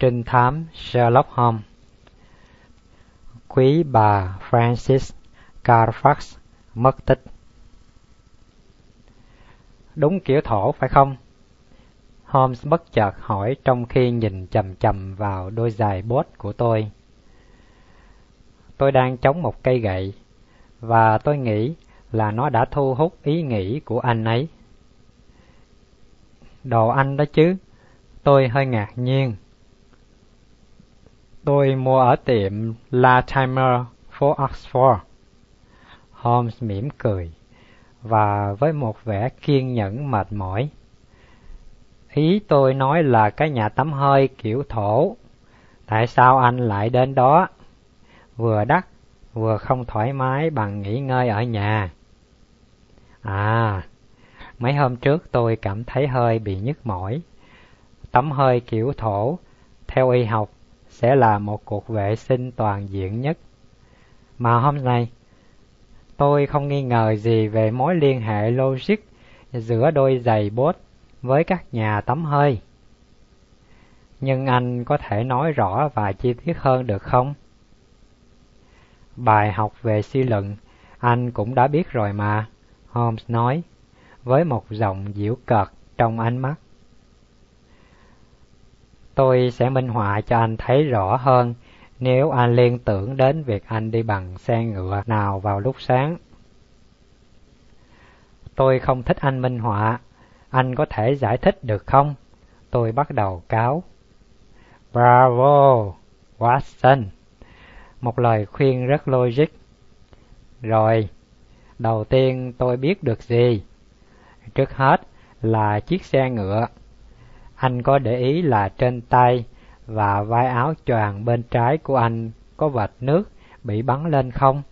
Trinh thám Sherlock Holmes Quý bà Francis Carfax mất tích Đúng kiểu thổ phải không? Holmes bất chợt hỏi trong khi nhìn chầm chầm vào đôi giày bốt của tôi. Tôi đang chống một cây gậy, và tôi nghĩ là nó đã thu hút ý nghĩ của anh ấy. Đồ anh đó chứ, tôi hơi ngạc nhiên. Tôi mua ở tiệm Latimer phố Oxford. Holmes mỉm cười và với một vẻ kiên nhẫn mệt mỏi. Ý tôi nói là cái nhà tắm hơi kiểu thổ. Tại sao anh lại đến đó? Vừa đắt, vừa không thoải mái bằng nghỉ ngơi ở nhà. À, mấy hôm trước tôi cảm thấy hơi bị nhức mỏi. Tắm hơi kiểu thổ, theo y học, sẽ là một cuộc vệ sinh toàn diện nhất. Mà hôm nay, tôi không nghi ngờ gì về mối liên hệ logic giữa đôi giày bốt với các nhà tắm hơi. Nhưng anh có thể nói rõ và chi tiết hơn được không? Bài học về suy luận anh cũng đã biết rồi mà, Holmes nói, với một giọng diễu cợt trong ánh mắt. Tôi sẽ minh họa cho anh thấy rõ hơn nếu anh liên tưởng đến việc anh đi bằng xe ngựa nào vào lúc sáng. Tôi không thích anh minh họa, anh có thể giải thích được không? Tôi bắt đầu cáo. Bravo, Watson. Một lời khuyên rất logic. Rồi, đầu tiên tôi biết được gì? Trước hết là chiếc xe ngựa anh có để ý là trên tay và vai áo choàng bên trái của anh có vệt nước bị bắn lên không?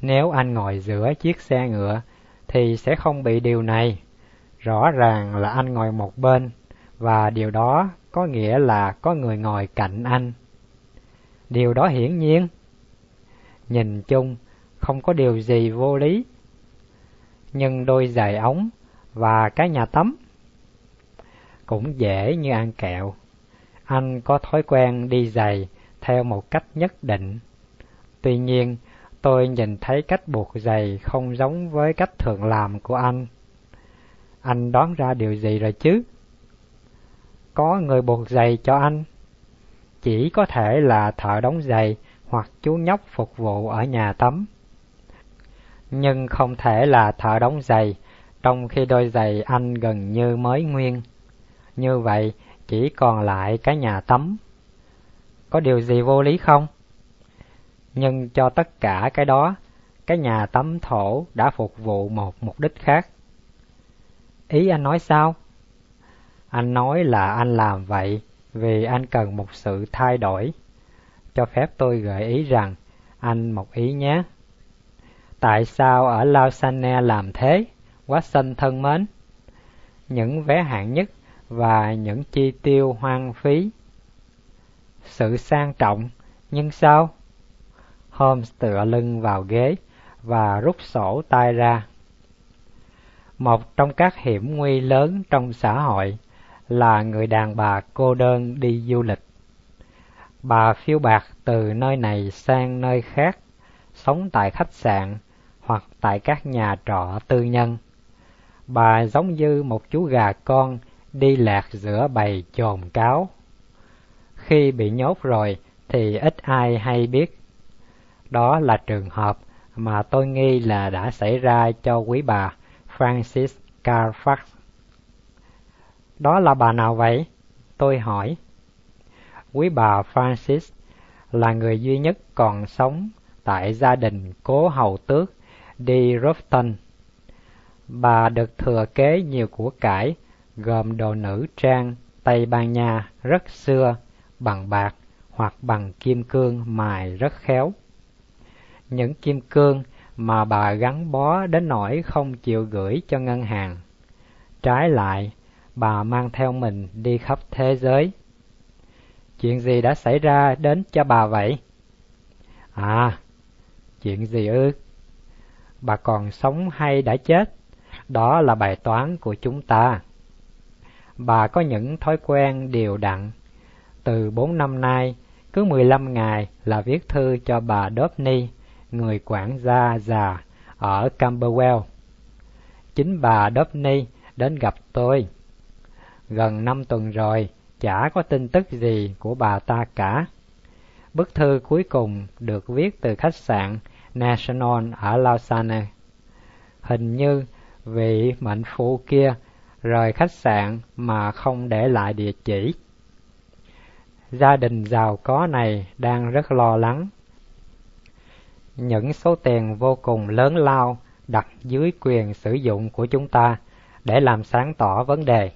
Nếu anh ngồi giữa chiếc xe ngựa thì sẽ không bị điều này. Rõ ràng là anh ngồi một bên và điều đó có nghĩa là có người ngồi cạnh anh. Điều đó hiển nhiên. Nhìn chung, không có điều gì vô lý. Nhưng đôi giày ống và cái nhà tắm cũng dễ như ăn kẹo. Anh có thói quen đi giày theo một cách nhất định. Tuy nhiên, tôi nhìn thấy cách buộc giày không giống với cách thường làm của anh. Anh đoán ra điều gì rồi chứ? Có người buộc giày cho anh. Chỉ có thể là thợ đóng giày hoặc chú nhóc phục vụ ở nhà tắm. Nhưng không thể là thợ đóng giày, trong khi đôi giày anh gần như mới nguyên. Như vậy, chỉ còn lại cái nhà tắm. Có điều gì vô lý không? Nhưng cho tất cả cái đó, cái nhà tắm thổ đã phục vụ một mục đích khác. Ý anh nói sao? Anh nói là anh làm vậy vì anh cần một sự thay đổi. Cho phép tôi gợi ý rằng anh một ý nhé. Tại sao ở Lausanne làm thế? Watson thân mến. Những vé hạng nhất và những chi tiêu hoang phí. Sự sang trọng, nhưng sao? Holmes tựa lưng vào ghế và rút sổ tay ra. Một trong các hiểm nguy lớn trong xã hội là người đàn bà cô đơn đi du lịch. Bà phiêu bạc từ nơi này sang nơi khác, sống tại khách sạn hoặc tại các nhà trọ tư nhân. Bà giống như một chú gà con đi lạc giữa bầy chồn cáo. Khi bị nhốt rồi thì ít ai hay biết. Đó là trường hợp mà tôi nghi là đã xảy ra cho quý bà Francis Carfax. Đó là bà nào vậy? Tôi hỏi. Quý bà Francis là người duy nhất còn sống tại gia đình cố hầu tước đi Rufton. Bà được thừa kế nhiều của cải gồm đồ nữ trang Tây Ban Nha rất xưa, bằng bạc hoặc bằng kim cương mài rất khéo. Những kim cương mà bà gắn bó đến nỗi không chịu gửi cho ngân hàng. Trái lại, bà mang theo mình đi khắp thế giới. Chuyện gì đã xảy ra đến cho bà vậy? À, chuyện gì ư? Bà còn sống hay đã chết? Đó là bài toán của chúng ta bà có những thói quen đều đặn. Từ bốn năm nay, cứ 15 ngày là viết thư cho bà Dobney, người quản gia già ở Camberwell. Chính bà Dobney đến gặp tôi. Gần năm tuần rồi, chả có tin tức gì của bà ta cả. Bức thư cuối cùng được viết từ khách sạn National ở Lausanne. Hình như vị mệnh phụ kia rời khách sạn mà không để lại địa chỉ. Gia đình giàu có này đang rất lo lắng. Những số tiền vô cùng lớn lao đặt dưới quyền sử dụng của chúng ta để làm sáng tỏ vấn đề.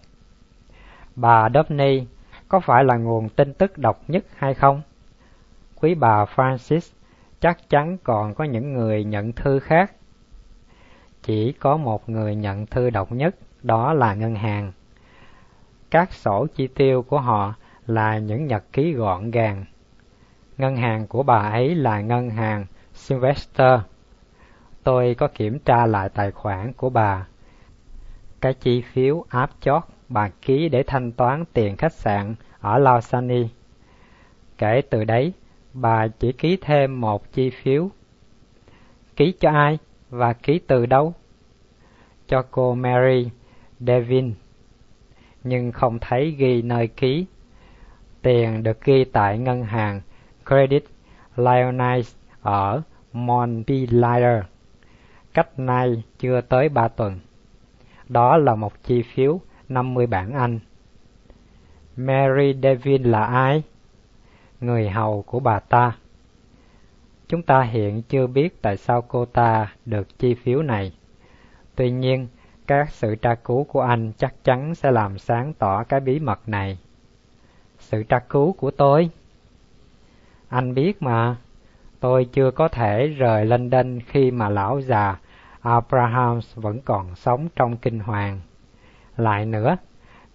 Bà Daphne có phải là nguồn tin tức độc nhất hay không? Quý bà Francis chắc chắn còn có những người nhận thư khác. Chỉ có một người nhận thư độc nhất, đó là ngân hàng. Các sổ chi tiêu của họ là những nhật ký gọn gàng. Ngân hàng của bà ấy là ngân hàng Sylvester. Tôi có kiểm tra lại tài khoản của bà. Cái chi phiếu áp chót bà ký để thanh toán tiền khách sạn ở Lausanne. Kể từ đấy, bà chỉ ký thêm một chi phiếu. Ký cho ai và ký từ đâu? Cho cô Mary Devin, nhưng không thấy ghi nơi ký. Tiền được ghi tại ngân hàng Credit Lyonnais ở Montpellier, cách nay chưa tới ba tuần. Đó là một chi phiếu 50 bảng Anh. Mary Devin là ai? Người hầu của bà ta. Chúng ta hiện chưa biết tại sao cô ta được chi phiếu này. Tuy nhiên, các sự tra cứu của anh chắc chắn sẽ làm sáng tỏ cái bí mật này. Sự tra cứu của tôi? Anh biết mà, tôi chưa có thể rời London khi mà lão già Abraham vẫn còn sống trong kinh hoàng. Lại nữa,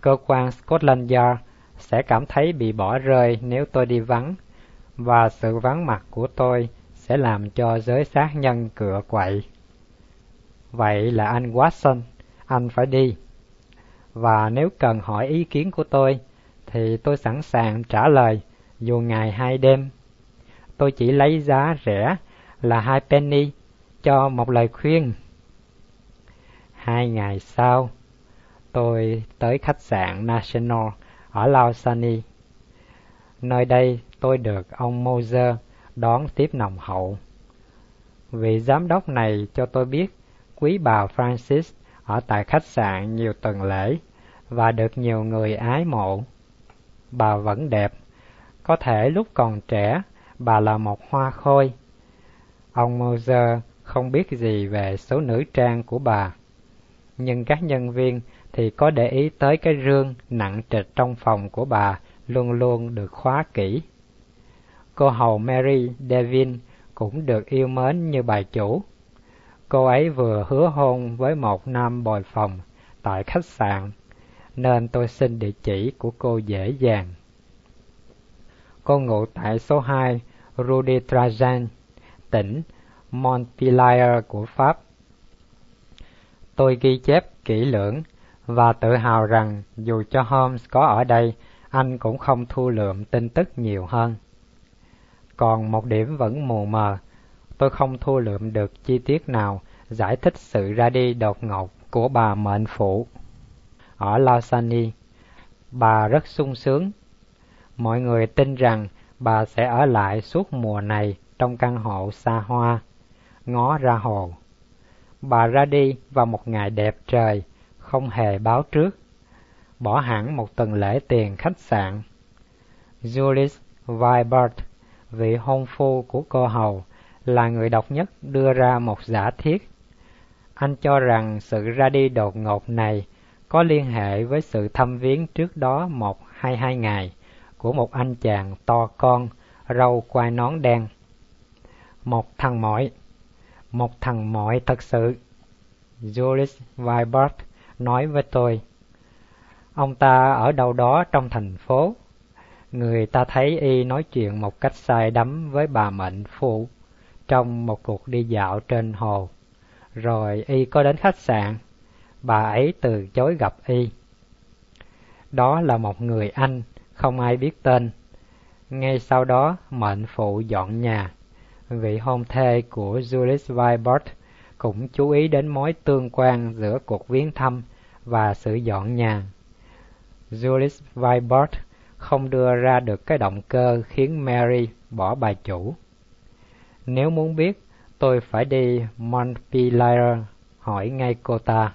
cơ quan Scotland Yard sẽ cảm thấy bị bỏ rơi nếu tôi đi vắng, và sự vắng mặt của tôi sẽ làm cho giới sát nhân cựa quậy. Vậy là anh Watson, anh phải đi. Và nếu cần hỏi ý kiến của tôi, thì tôi sẵn sàng trả lời dù ngày hay đêm. Tôi chỉ lấy giá rẻ là hai penny cho một lời khuyên. Hai ngày sau, tôi tới khách sạn National ở Lausanne. Nơi đây tôi được ông Moser đón tiếp nồng hậu. Vị giám đốc này cho tôi biết quý bà Francis ở tại khách sạn nhiều tuần lễ và được nhiều người ái mộ. Bà vẫn đẹp, có thể lúc còn trẻ bà là một hoa khôi. Ông Moser không biết gì về số nữ trang của bà, nhưng các nhân viên thì có để ý tới cái rương nặng trịch trong phòng của bà luôn luôn được khóa kỹ. Cô hầu Mary Devin cũng được yêu mến như bà chủ. Cô ấy vừa hứa hôn với một nam bồi phòng tại khách sạn, nên tôi xin địa chỉ của cô dễ dàng. Cô ngụ tại số 2 Rue de Trajan, tỉnh Montpellier của Pháp. Tôi ghi chép kỹ lưỡng và tự hào rằng dù cho Holmes có ở đây, anh cũng không thu lượm tin tức nhiều hơn. Còn một điểm vẫn mù mờ, tôi không thu lượm được chi tiết nào giải thích sự ra đi đột ngột của bà mệnh phụ. Ở Lausanne, bà rất sung sướng. Mọi người tin rằng bà sẽ ở lại suốt mùa này trong căn hộ xa hoa, ngó ra hồ. Bà ra đi vào một ngày đẹp trời, không hề báo trước, bỏ hẳn một tuần lễ tiền khách sạn. Julius Vibert, vị hôn phu của cô hầu, là người độc nhất đưa ra một giả thiết. Anh cho rằng sự ra đi đột ngột này có liên hệ với sự thăm viếng trước đó một hay hai ngày của một anh chàng to con, râu quai nón đen. Một thằng mỏi, một thằng mỏi thật sự. Julius Vibert nói với tôi. Ông ta ở đâu đó trong thành phố. Người ta thấy y nói chuyện một cách sai đắm với bà mệnh phụ trong một cuộc đi dạo trên hồ. Rồi y có đến khách sạn. Bà ấy từ chối gặp y. Đó là một người Anh, không ai biết tên. Ngay sau đó, mệnh phụ dọn nhà. Vị hôn thê của Julius Vibert cũng chú ý đến mối tương quan giữa cuộc viếng thăm và sự dọn nhà. Julius Vibert không đưa ra được cái động cơ khiến Mary bỏ bà chủ. Nếu muốn biết, tôi phải đi Montpelier hỏi ngay cô ta.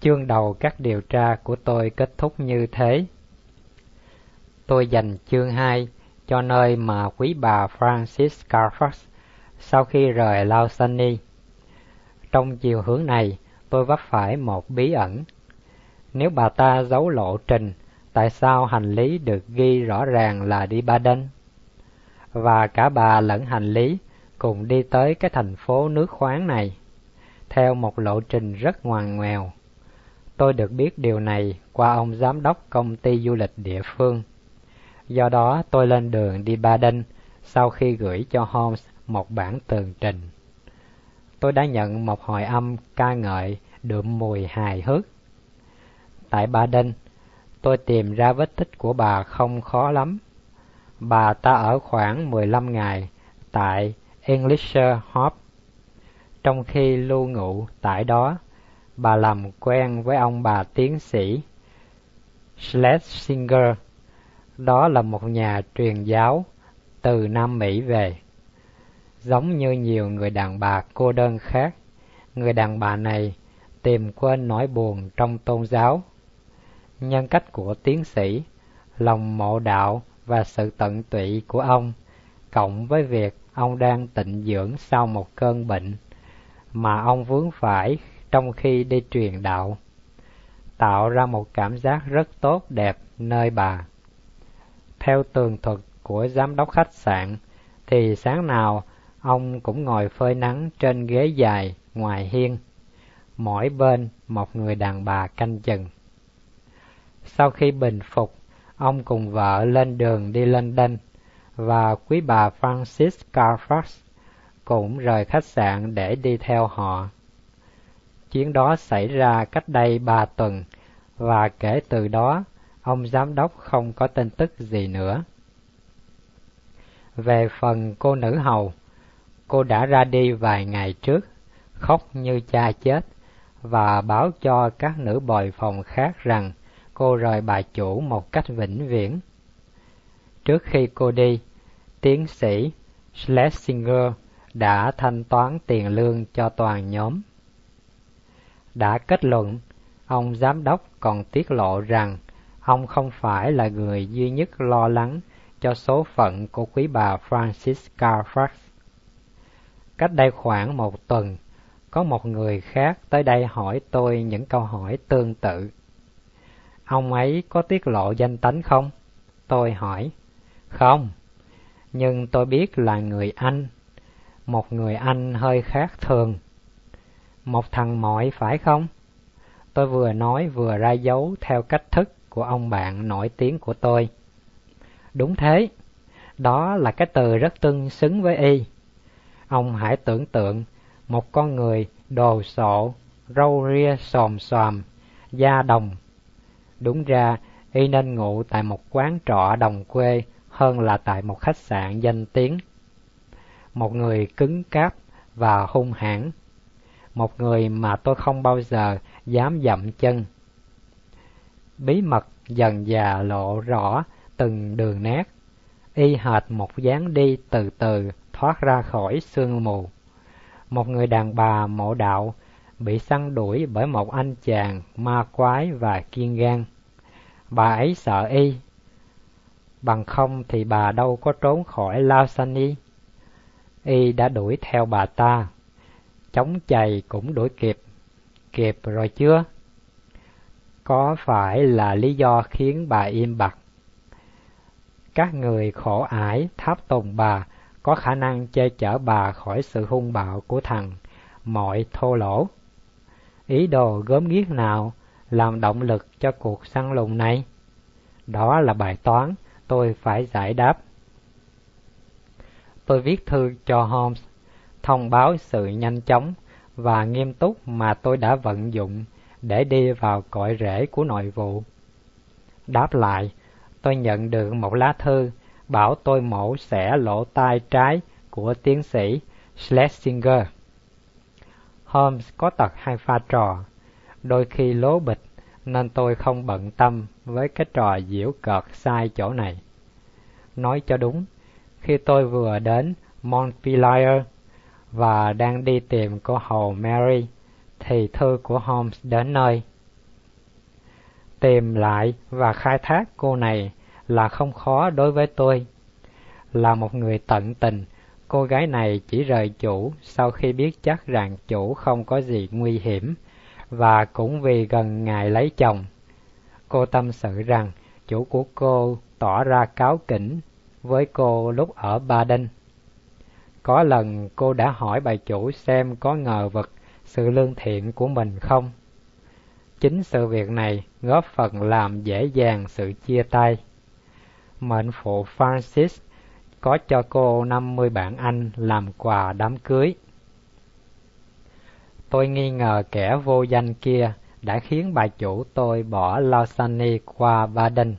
Chương đầu các điều tra của tôi kết thúc như thế. Tôi dành chương 2 cho nơi mà quý bà Francis Carfax sau khi rời Lausanne. Trong chiều hướng này, tôi vấp phải một bí ẩn. Nếu bà ta giấu lộ trình, tại sao hành lý được ghi rõ ràng là đi Baden? Và cả bà lẫn hành lý cùng đi tới cái thành phố nước khoáng này, theo một lộ trình rất ngoằn ngoèo. Tôi được biết điều này qua ông giám đốc công ty du lịch địa phương. Do đó tôi lên đường đi Ba Đinh sau khi gửi cho Holmes một bản tường trình. Tôi đã nhận một hồi âm ca ngợi đượm mùi hài hước. Tại Ba Đinh, tôi tìm ra vết tích của bà không khó lắm. Bà ta ở khoảng 15 ngày tại Englisher Hop. Trong khi lưu ngụ tại đó, bà làm quen với ông bà tiến sĩ Schlesinger. Đó là một nhà truyền giáo từ Nam Mỹ về. Giống như nhiều người đàn bà cô đơn khác, người đàn bà này tìm quên nỗi buồn trong tôn giáo. Nhân cách của tiến sĩ, lòng mộ đạo và sự tận tụy của ông, cộng với việc ông đang tịnh dưỡng sau một cơn bệnh mà ông vướng phải trong khi đi truyền đạo, tạo ra một cảm giác rất tốt đẹp nơi bà. Theo tường thuật của giám đốc khách sạn, thì sáng nào ông cũng ngồi phơi nắng trên ghế dài ngoài hiên, mỗi bên một người đàn bà canh chừng. Sau khi bình phục, ông cùng vợ lên đường đi London và quý bà Francis Carfax cũng rời khách sạn để đi theo họ. Chuyến đó xảy ra cách đây ba tuần và kể từ đó ông giám đốc không có tin tức gì nữa. Về phần cô nữ hầu, cô đã ra đi vài ngày trước, khóc như cha chết và báo cho các nữ bồi phòng khác rằng cô rời bà chủ một cách vĩnh viễn. Trước khi cô đi, tiến sĩ Schlesinger đã thanh toán tiền lương cho toàn nhóm. Đã kết luận, ông giám đốc còn tiết lộ rằng ông không phải là người duy nhất lo lắng cho số phận của quý bà Francis Carfax. Cách đây khoảng một tuần, có một người khác tới đây hỏi tôi những câu hỏi tương tự. Ông ấy có tiết lộ danh tánh không? Tôi hỏi. Không, nhưng tôi biết là người Anh. Một người Anh hơi khác thường. Một thằng mỏi phải không? Tôi vừa nói vừa ra dấu theo cách thức của ông bạn nổi tiếng của tôi. Đúng thế, đó là cái từ rất tương xứng với y. Ông hãy tưởng tượng một con người đồ sộ, râu ria xòm xòm, da đồng. Đúng ra, y nên ngủ tại một quán trọ đồng quê hơn là tại một khách sạn danh tiếng. Một người cứng cáp và hung hãn. Một người mà tôi không bao giờ dám dậm chân. Bí mật dần già lộ rõ từng đường nét, y hệt một dáng đi từ từ thoát ra khỏi sương mù. Một người đàn bà mộ đạo bị săn đuổi bởi một anh chàng ma quái và kiên gan. Bà ấy sợ y, bằng không thì bà đâu có trốn khỏi Lausanne. Y đã đuổi theo bà ta, chống chày cũng đuổi kịp, kịp rồi chưa? Có phải là lý do khiến bà im bặt? Các người khổ ải tháp tùng bà có khả năng che chở bà khỏi sự hung bạo của thằng mọi thô lỗ. Ý đồ gớm ghiếc nào làm động lực cho cuộc săn lùng này? Đó là bài toán tôi phải giải đáp. Tôi viết thư cho Holmes, thông báo sự nhanh chóng và nghiêm túc mà tôi đã vận dụng để đi vào cội rễ của nội vụ. Đáp lại, tôi nhận được một lá thư bảo tôi mổ xẻ lỗ tai trái của tiến sĩ Schlesinger. Holmes có tật hay pha trò, đôi khi lố bịch nên tôi không bận tâm với cái trò diễu cợt sai chỗ này. Nói cho đúng, khi tôi vừa đến Montpelier và đang đi tìm cô hầu Mary, thì thư của Holmes đến nơi. Tìm lại và khai thác cô này là không khó đối với tôi. Là một người tận tình, cô gái này chỉ rời chủ sau khi biết chắc rằng chủ không có gì nguy hiểm, và cũng vì gần ngày lấy chồng. Cô tâm sự rằng, chủ của cô tỏ ra cáo kỉnh với cô lúc ở Ba Đinh. Có lần cô đã hỏi bà chủ xem có ngờ vực sự lương thiện của mình không. Chính sự việc này góp phần làm dễ dàng sự chia tay. Mệnh phụ Francis có cho cô 50 bản Anh làm quà đám cưới. Tôi nghi ngờ kẻ vô danh kia đã khiến bà chủ tôi bỏ Lausanne qua Baden.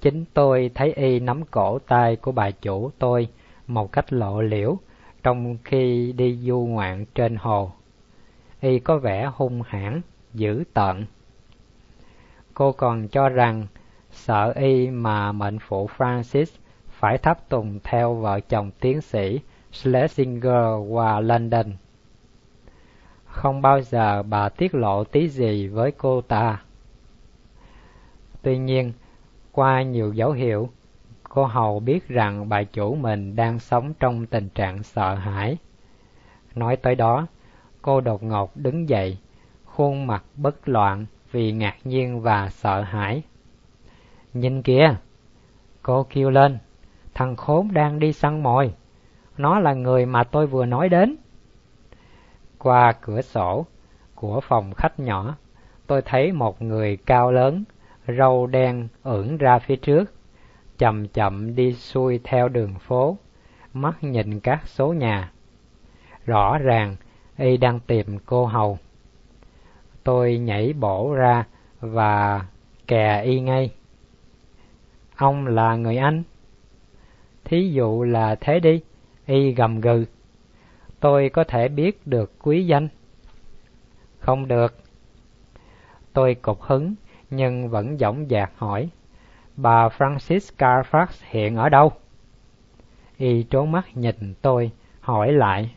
Chính tôi thấy y nắm cổ tay của bà chủ tôi một cách lộ liễu trong khi đi du ngoạn trên hồ. Y có vẻ hung hãn, dữ tợn. Cô còn cho rằng sợ y mà mệnh phụ Francis phải tháp tùng theo vợ chồng tiến sĩ Schlesinger qua London. Không bao giờ bà tiết lộ tí gì với cô ta. Tuy nhiên, qua nhiều dấu hiệu, cô hầu biết rằng bà chủ mình đang sống trong tình trạng sợ hãi. Nói tới đó, cô đột ngột đứng dậy, khuôn mặt bất loạn vì ngạc nhiên và sợ hãi. Nhìn kìa! Cô kêu lên, thằng khốn đang đi săn mồi. Nó là người mà tôi vừa nói đến. Qua cửa sổ của phòng khách nhỏ, tôi thấy một người cao lớn, râu đen ưỡn ra phía trước, chậm chậm đi xuôi theo đường phố, mắt nhìn các số nhà. Rõ ràng y đang tìm cô hầu. Tôi nhảy bổ ra và kè y ngay. Ông là người Anh? Thí dụ là thế đi, y gầm gừ. Tôi có thể biết được quý danh. Không được. Tôi cục hứng, nhưng vẫn dõng dạc hỏi. Bà Francis Carfax hiện ở đâu? Y trốn mắt nhìn tôi, hỏi lại.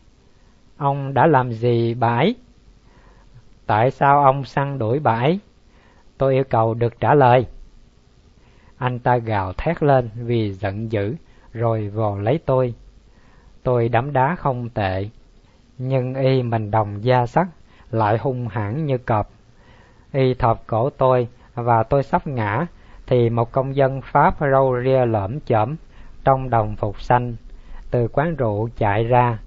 Ông đã làm gì bà ấy? Tại sao ông săn đuổi bà ấy? Tôi yêu cầu được trả lời. Anh ta gào thét lên vì giận dữ, rồi vò lấy tôi. Tôi đấm đá không tệ, nhưng y mình đồng da sắt, lại hung hãn như cọp. Y thọc cổ tôi và tôi sắp ngã, thì một công dân Pháp râu ria lởm chởm trong đồng phục xanh từ quán rượu chạy ra,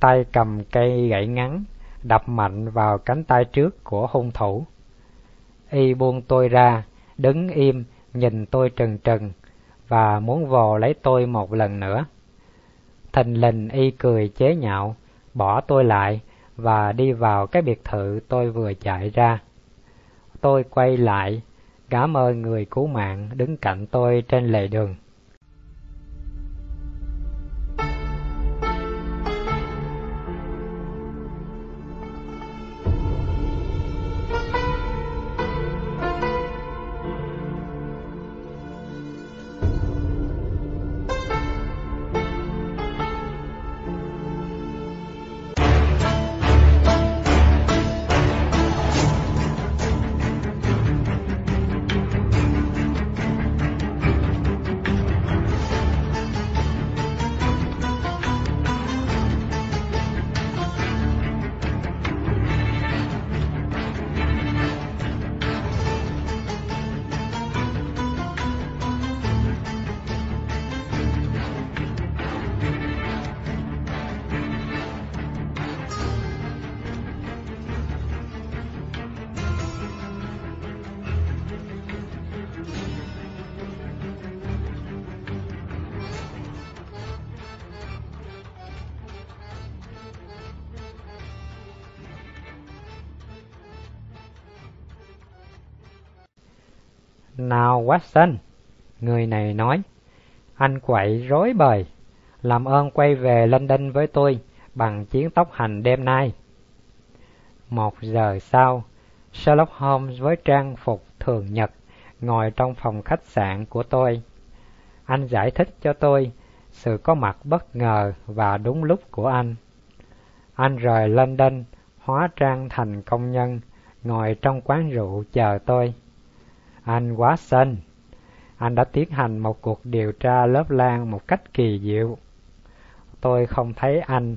tay cầm cây gậy ngắn, đập mạnh vào cánh tay trước của hung thủ. Y buông tôi ra, đứng im, nhìn tôi trừng trừng, và muốn vò lấy tôi một lần nữa. Thình lình y cười chế nhạo, bỏ tôi lại và đi vào cái biệt thự tôi vừa chạy ra. Tôi quay lại, cảm ơn người cứu mạng đứng cạnh tôi trên lề đường. Nào Watson, người này nói, anh quậy rối bời, làm ơn quay về London với tôi bằng chuyến tốc hành đêm nay. Một giờ sau, Sherlock Holmes với trang phục thường nhật ngồi trong phòng khách sạn của tôi. Anh giải thích cho tôi sự có mặt bất ngờ và đúng lúc của anh. Anh rời London, hóa trang thành công nhân, ngồi trong quán rượu chờ tôi. Anh Watson, anh đã tiến hành một cuộc điều tra lớp lan một cách kỳ diệu. Tôi không thấy anh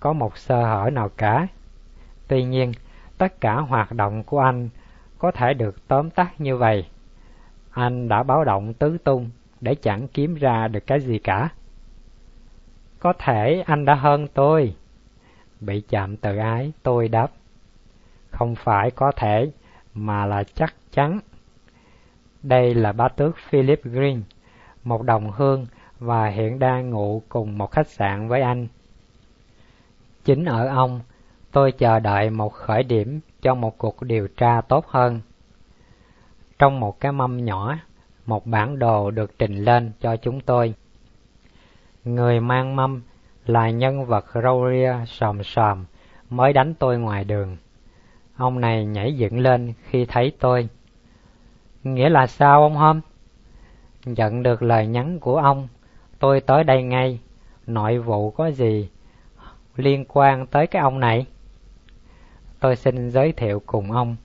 có một sơ hở nào cả. Tuy nhiên, tất cả hoạt động của anh có thể được tóm tắt như vậy. Anh đã báo động tứ tung để chẳng kiếm ra được cái gì cả. Có thể anh đã hơn tôi. Bị chạm tự ái, tôi đáp. Không phải có thể, mà là chắc chắn. Đây là bá tước Philip Green, một đồng hương và hiện đang ngụ cùng một khách sạn với anh. Chính ở ông, tôi chờ đợi một khởi điểm cho một cuộc điều tra tốt hơn. Trong một cái mâm nhỏ, một bản đồ được trình lên cho chúng tôi. Người mang mâm là nhân vật râu ria sòm sòm mới đánh tôi ngoài đường. Ông này nhảy dựng lên khi thấy tôi. Nghĩa là sao ông hôm? Nhận được lời nhắn của ông, tôi tới đây ngay. Nội vụ có gì liên quan tới cái ông này? Tôi xin giới thiệu cùng ông,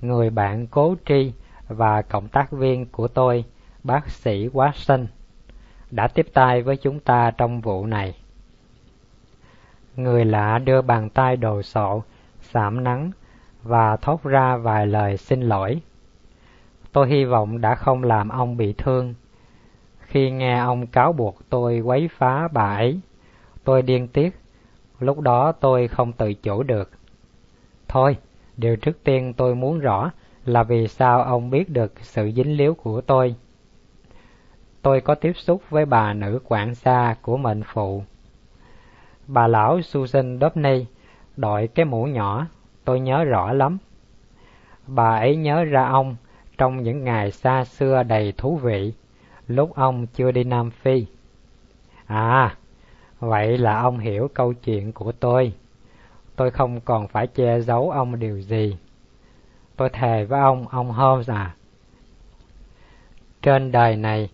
người bạn cố tri và cộng tác viên của tôi, bác sĩ Watson, đã tiếp tay với chúng ta trong vụ này. Người lạ đưa bàn tay đồ sộ, sạm nắng và thốt ra vài lời xin lỗi. Tôi hy vọng đã không làm ông bị thương. Khi nghe ông cáo buộc tôi quấy phá bà ấy, tôi điên tiết. Lúc đó tôi không tự chủ được. Thôi, điều trước tiên tôi muốn rõ là vì sao ông biết được sự dính líu của tôi. Tôi có tiếp xúc với bà nữ quản gia của mệnh phụ. Bà lão Susan Dobney đội cái mũ nhỏ, tôi nhớ rõ lắm. Bà ấy nhớ ra ông trong những ngày xa xưa đầy thú vị, lúc ông chưa đi Nam Phi. À, vậy là ông hiểu câu chuyện của tôi. Tôi không còn phải che giấu ông điều gì. Tôi thề với ông, ông Holmes à. Trên đời này,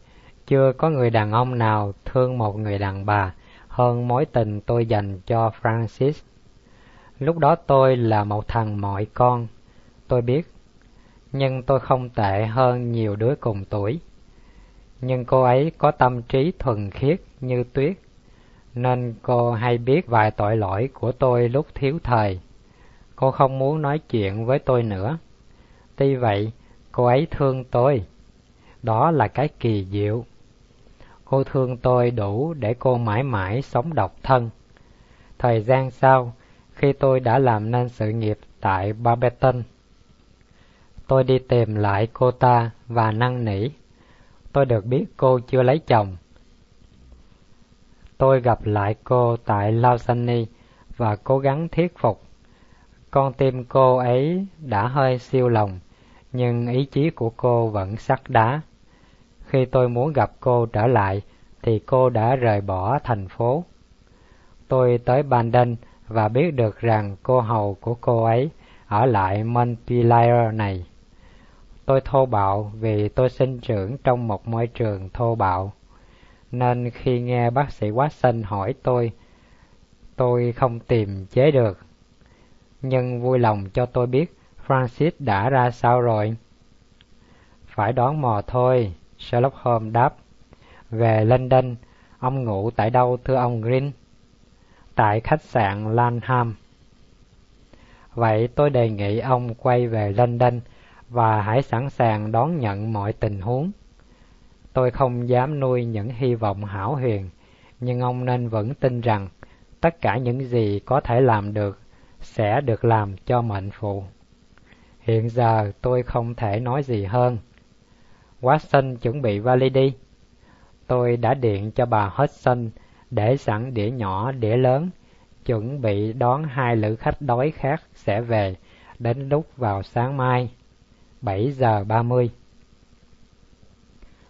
chưa có người đàn ông nào thương một người đàn bà hơn mối tình tôi dành cho Francis. Lúc đó tôi là một thằng mọi con, tôi biết, nhưng tôi không tệ hơn nhiều đứa cùng tuổi. Nhưng cô ấy có tâm trí thuần khiết như tuyết, nên cô hay biết vài tội lỗi của tôi lúc thiếu thời. Cô không muốn nói chuyện với tôi nữa. Tuy vậy, cô ấy thương tôi. Đó là cái kỳ diệu. Cô thương tôi đủ để cô mãi mãi sống độc thân. Thời gian sau, khi tôi đã làm nên sự nghiệp tại Barberton, tôi đi tìm lại cô ta và năn nỉ. Tôi được biết cô chưa lấy chồng. Tôi gặp lại cô tại Lausanne và cố gắng thuyết phục. Con tim cô ấy đã hơi siêu lòng, nhưng ý chí của cô vẫn sắt đá. Khi tôi muốn gặp cô trở lại, thì cô đã rời bỏ thành phố. Tôi tới Bandon và biết được rằng cô hầu của cô ấy ở lại Montpellier này. Tôi thô bạo vì tôi sinh trưởng trong một môi trường thô bạo. Nên khi nghe bác sĩ Watson hỏi tôi, tôi không tìm chế được. Nhưng vui lòng cho tôi biết Francis đã ra sao rồi. Phải đoán mò thôi, Sherlock Holmes đáp. Về London, ông ngủ tại đâu thưa ông Green? Tại khách sạn Lanham. Vậy tôi đề nghị ông quay về London và hãy sẵn sàng đón nhận mọi tình huống. Tôi không dám nuôi những hy vọng hảo huyền, nhưng ông nên vẫn tin rằng tất cả những gì có thể làm được sẽ được làm cho mệnh phụ. Hiện giờ tôi không thể nói gì hơn. Watson chuẩn bị vali đi. Tôi đã điện cho bà Hudson để sẵn đĩa nhỏ, đĩa lớn, chuẩn bị đón hai lữ khách đói khác sẽ về đến lúc vào sáng mai, 7 giờ 30.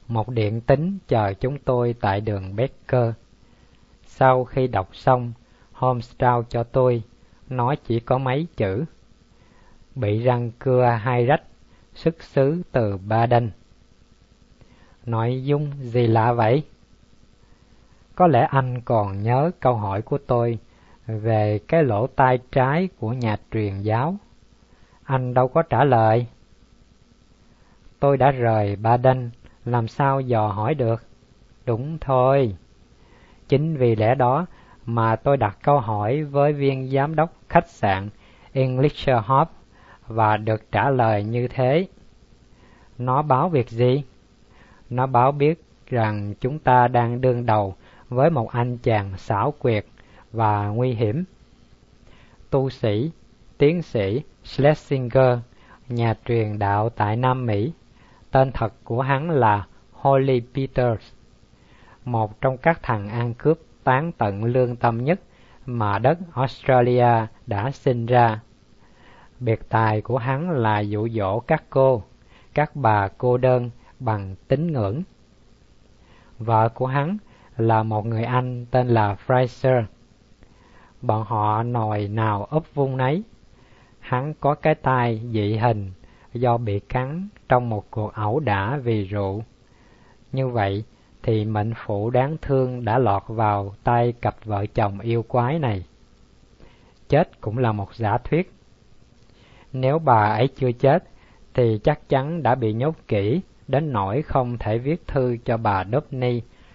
một điện tính chờ chúng tôi tại đường Becker. Sau khi đọc xong, Holmes trao cho tôi, nói chỉ có mấy chữ. Bị răng cưa hai rách, xuất xứ từ Ba Đanh. Nội dung gì lạ vậy? Có lẽ anh còn nhớ câu hỏi của tôi về cái lỗ tai trái của nhà truyền giáo. Anh đâu có trả lời. Tôi đã rời ba đanh, làm sao dò hỏi được? Đúng thôi. Chính vì lẽ đó mà tôi đặt câu hỏi với viên giám đốc khách sạn English Hop và được trả lời như thế. Nó báo việc gì? Nó báo biết rằng chúng ta đang đương đầu với một anh chàng xảo quyệt và nguy hiểm. Tu sĩ, tiến sĩ Schlesinger, nhà truyền đạo tại Nam Mỹ, tên thật của hắn là Holy Peters, một trong các thằng ăn cướp tán tận lương tâm nhất mà đất Australia đã sinh ra. Biệt tài của hắn là dụ dỗ các cô, các bà cô đơn bằng tín ngưỡng. Vợ của hắn là một người Anh tên là Fraser. Bọn họ nồi nào ấp vung nấy. Hắn có cái tai dị hình do bị cắn trong một cuộc ẩu đả vì rượu. Như vậy thì mệnh phụ đáng thương đã lọt vào tay cặp vợ chồng yêu quái này. Chết cũng là một giả thuyết. Nếu bà ấy chưa chết, thì chắc chắn đã bị nhốt kỹ, đến nỗi không thể viết thư cho bà Daphne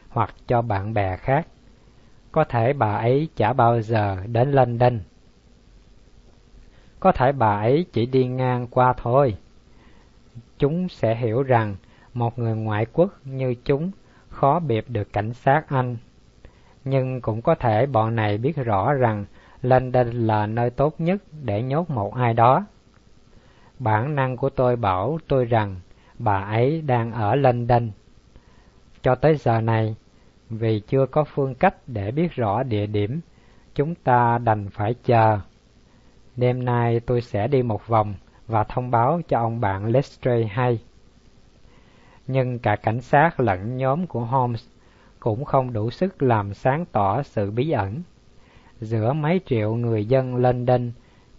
hoặc cho bạn bè khác. Có thể bà ấy chả bao giờ đến London. Có thể bà ấy chỉ đi ngang qua thôi. Chúng sẽ hiểu rằng một người ngoại quốc như chúng khó biệt được cảnh sát Anh. Nhưng cũng có thể bọn này biết rõ rằng London là nơi tốt nhất để nhốt một ai đó. Bản năng của tôi bảo tôi rằng bà ấy đang ở London. Cho tới giờ này, vì chưa có phương cách để biết rõ địa điểm, chúng ta đành phải chờ. Đêm nay tôi sẽ đi một vòng và thông báo cho ông bạn Lestrade hay. Nhưng cả cảnh sát lẫn nhóm của Holmes cũng không đủ sức làm sáng tỏ sự bí ẩn. Giữa mấy triệu người dân London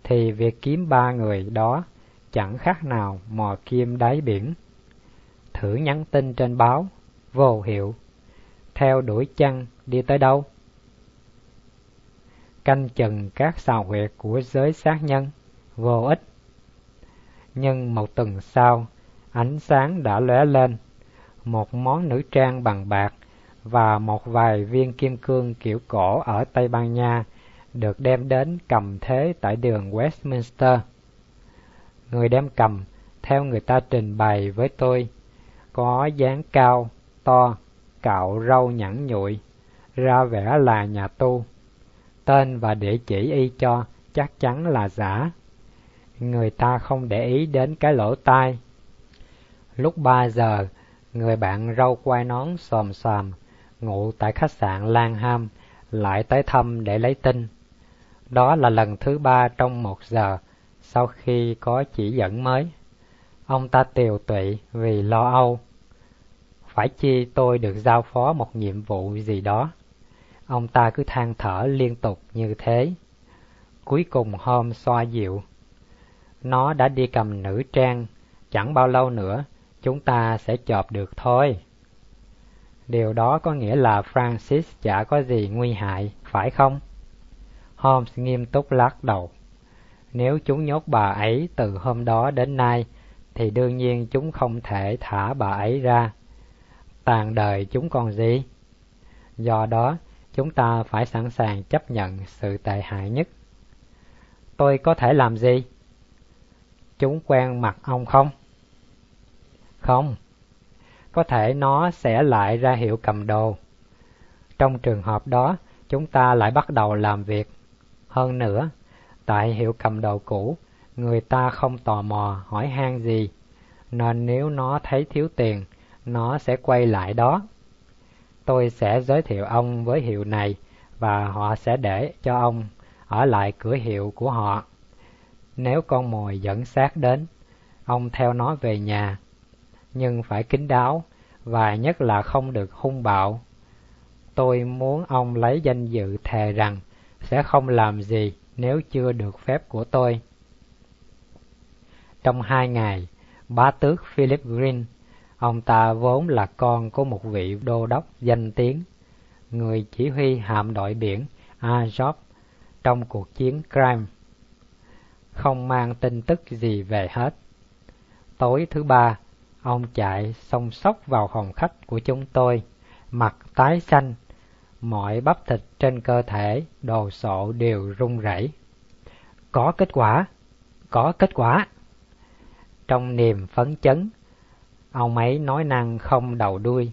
thì việc kiếm ba người đó chẳng khác nào mò kim đáy biển. Thử nhắn tin trên báo, vô hiệu, theo đuổi chăng đi tới đâu? Canh chừng các xào huyệt của giới sát nhân, vô ích. Nhưng một tuần sau, ánh sáng đã lóe lên, một món nữ trang bằng bạc và một vài viên kim cương kiểu cổ ở Tây Ban Nha được đem đến cầm thế tại đường Westminster. Người đem cầm, theo người ta trình bày với tôi, có dáng cao, to, cạo râu nhẵn nhụi, ra vẻ là nhà tu. Tên và địa chỉ y cho chắc chắn là giả. Người ta không để ý đến cái lỗ tai. Lúc ba giờ, người bạn râu quai nón xòm xòm, ngủ tại khách sạn Lan Ham, lại tới thăm để lấy tin. Đó là lần thứ ba trong một giờ sau khi có chỉ dẫn mới. Ông ta tiều tụy vì lo âu. Phải chi tôi được giao phó một nhiệm vụ gì đó. Ông ta cứ than thở liên tục như thế. Cuối cùng hôm xoa dịu. Nó đã đi cầm nữ trang, chẳng bao lâu nữa chúng ta sẽ chộp được thôi. Điều đó có nghĩa là Francis chả có gì nguy hại, phải không? Holmes nghiêm túc lắc đầu. Nếu chúng nhốt bà ấy từ hôm đó đến nay, thì đương nhiên chúng không thể thả bà ấy ra. Tàn đời chúng còn gì? Do đó, chúng ta phải sẵn sàng chấp nhận sự tệ hại nhất. Tôi có thể làm gì? Chúng quen mặt ông không? Không. Có thể nó sẽ lại ra hiệu cầm đồ. Trong trường hợp đó, chúng ta lại bắt đầu làm việc. Hơn nữa, tại hiệu cầm đồ cũ, người ta không tò mò hỏi han gì, nên nếu nó thấy thiếu tiền, nó sẽ quay lại đó. Tôi sẽ giới thiệu ông với hiệu này và họ sẽ để cho ông ở lại cửa hiệu của họ. Nếu con mồi dẫn xác đến, ông theo nó về nhà, nhưng phải kín đáo và nhất là không được hung bạo. Tôi muốn ông lấy danh dự thề rằng sẽ không làm gì nếu chưa được phép của tôi. Trong hai ngày, bá tước Philip Green, ông ta vốn là con của một vị đô đốc danh tiếng, người chỉ huy hạm đội biển Azov trong cuộc chiến Crimea, không mang tin tức gì về hết. Tối thứ ba, ông chạy xông sóc vào phòng khách của chúng tôi, mặt tái xanh, mọi bắp thịt trên cơ thể, đồ sộ đều run rẩy. Có kết quả, có kết quả. Trong niềm phấn chấn, ông ấy nói năng không đầu đuôi,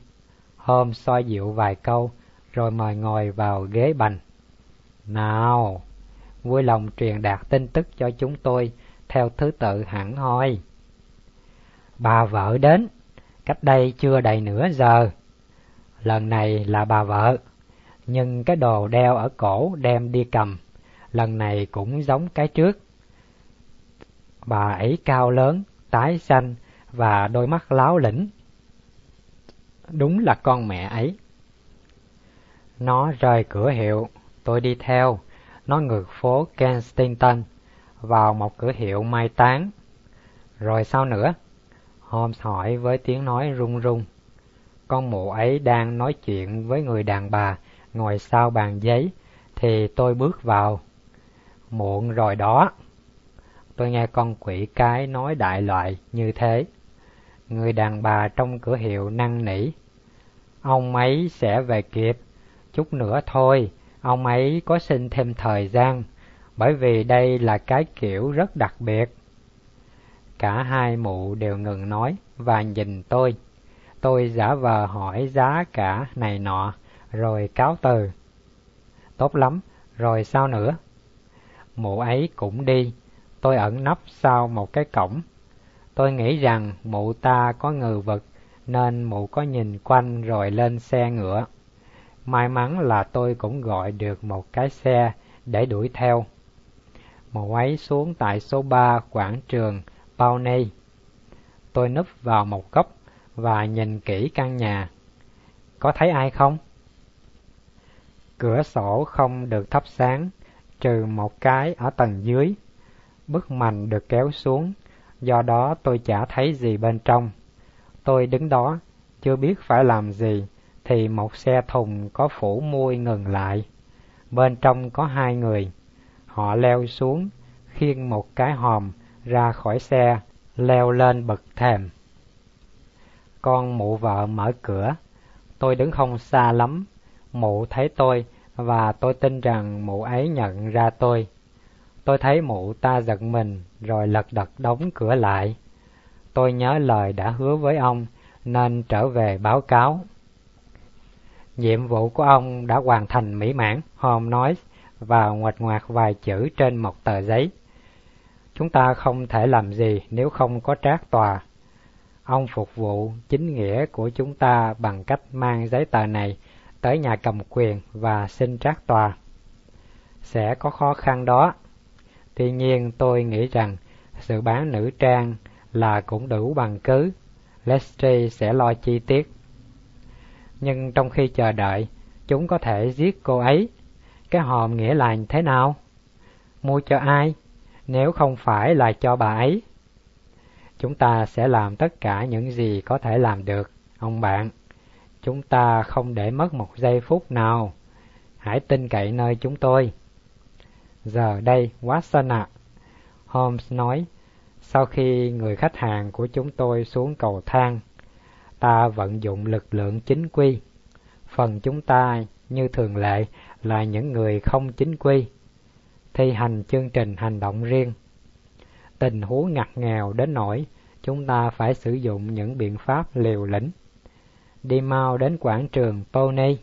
hôm soi dịu vài câu, rồi mời ngồi vào ghế bành. Nào, vui lòng truyền đạt tin tức cho chúng tôi theo thứ tự hẳn hoi. Bà vợ đến, cách đây chưa đầy nửa giờ. Lần này là bà vợ, nhưng cái đồ đeo ở cổ đem đi cầm, lần này cũng giống cái trước. Bà ấy cao lớn, tái xanh và đôi mắt láo lĩnh. Đúng là con mẹ ấy. Nó rời cửa hiệu, tôi đi theo, nó ngược phố Kensington, vào một cửa hiệu mai táng. Rồi sao nữa? Holmes hỏi với tiếng nói run run. Con mụ ấy đang nói chuyện với người đàn bà ngồi sau bàn giấy, thì tôi bước vào. Muộn rồi đó. Tôi nghe con quỷ cái nói đại loại như thế. Người đàn bà trong cửa hiệu năn nỉ. Ông ấy sẽ về kịp, chút nữa thôi, ông ấy có xin thêm thời gian, bởi vì đây là cái kiểu rất đặc biệt. Cả hai mụ đều ngừng nói và nhìn tôi. Tôi giả vờ hỏi giá cả này nọ, rồi cáo từ. Tốt lắm, rồi sao nữa? Mụ ấy cũng đi, tôi ẩn nấp sau một cái cổng. Tôi nghĩ rằng mụ ta có ngừ vật, nên mụ có nhìn quanh rồi lên xe ngựa. May mắn là tôi cũng gọi được một cái xe để đuổi theo. Mụ ấy xuống tại số 3 quảng trường Pawnee. Tôi núp vào một góc và nhìn kỹ căn nhà. Có thấy ai không? Cửa sổ không được thắp sáng, trừ một cái ở tầng dưới. Bức mành được kéo xuống, do đó tôi chả thấy gì bên trong. Tôi đứng đó, chưa biết phải làm gì, thì một xe thùng có phủ mui ngừng lại. Bên trong có hai người. Họ leo xuống, khiêng một cái hòm ra khỏi xe, leo lên bậc thềm. Con mụ vợ mở cửa, tôi đứng không xa lắm, mụ thấy tôi và tôi tin rằng mụ ấy nhận ra tôi. Tôi thấy mụ ta giận mình rồi lật đật đóng cửa lại. Tôi nhớ lời đã hứa với ông nên trở về báo cáo. Nhiệm vụ của ông đã hoàn thành mỹ mãn, Holmes nói và ngoạch ngoạc vài chữ trên một tờ giấy. Chúng ta không thể làm gì nếu không có trác tòa. Ông phục vụ chính nghĩa của chúng ta bằng cách mang giấy tờ này tới nhà cầm quyền và xin trác tòa. Sẽ có khó khăn đó. Tuy nhiên tôi nghĩ rằng sự bán nữ trang là cũng đủ bằng cứ. Leslie sẽ lo chi tiết. Nhưng trong khi chờ đợi, chúng có thể giết cô ấy. Cái hòm nghĩa là thế nào? Mua cho ai? Nếu không phải là cho bà ấy. Chúng ta sẽ làm tất cả những gì có thể làm được, ông bạn. Chúng ta không để mất một giây phút nào. Hãy tin cậy nơi chúng tôi. Giờ đây, Watson ạ. Holmes nói, sau khi người khách hàng của chúng tôi xuống cầu thang, ta vận dụng lực lượng chính quy. Phần chúng ta, như thường lệ, là những người không chính quy, thi hành chương trình hành động riêng. Tình huống ngặt nghèo đến nỗi chúng ta phải sử dụng những biện pháp liều lĩnh đi mau đến quảng trường Pony.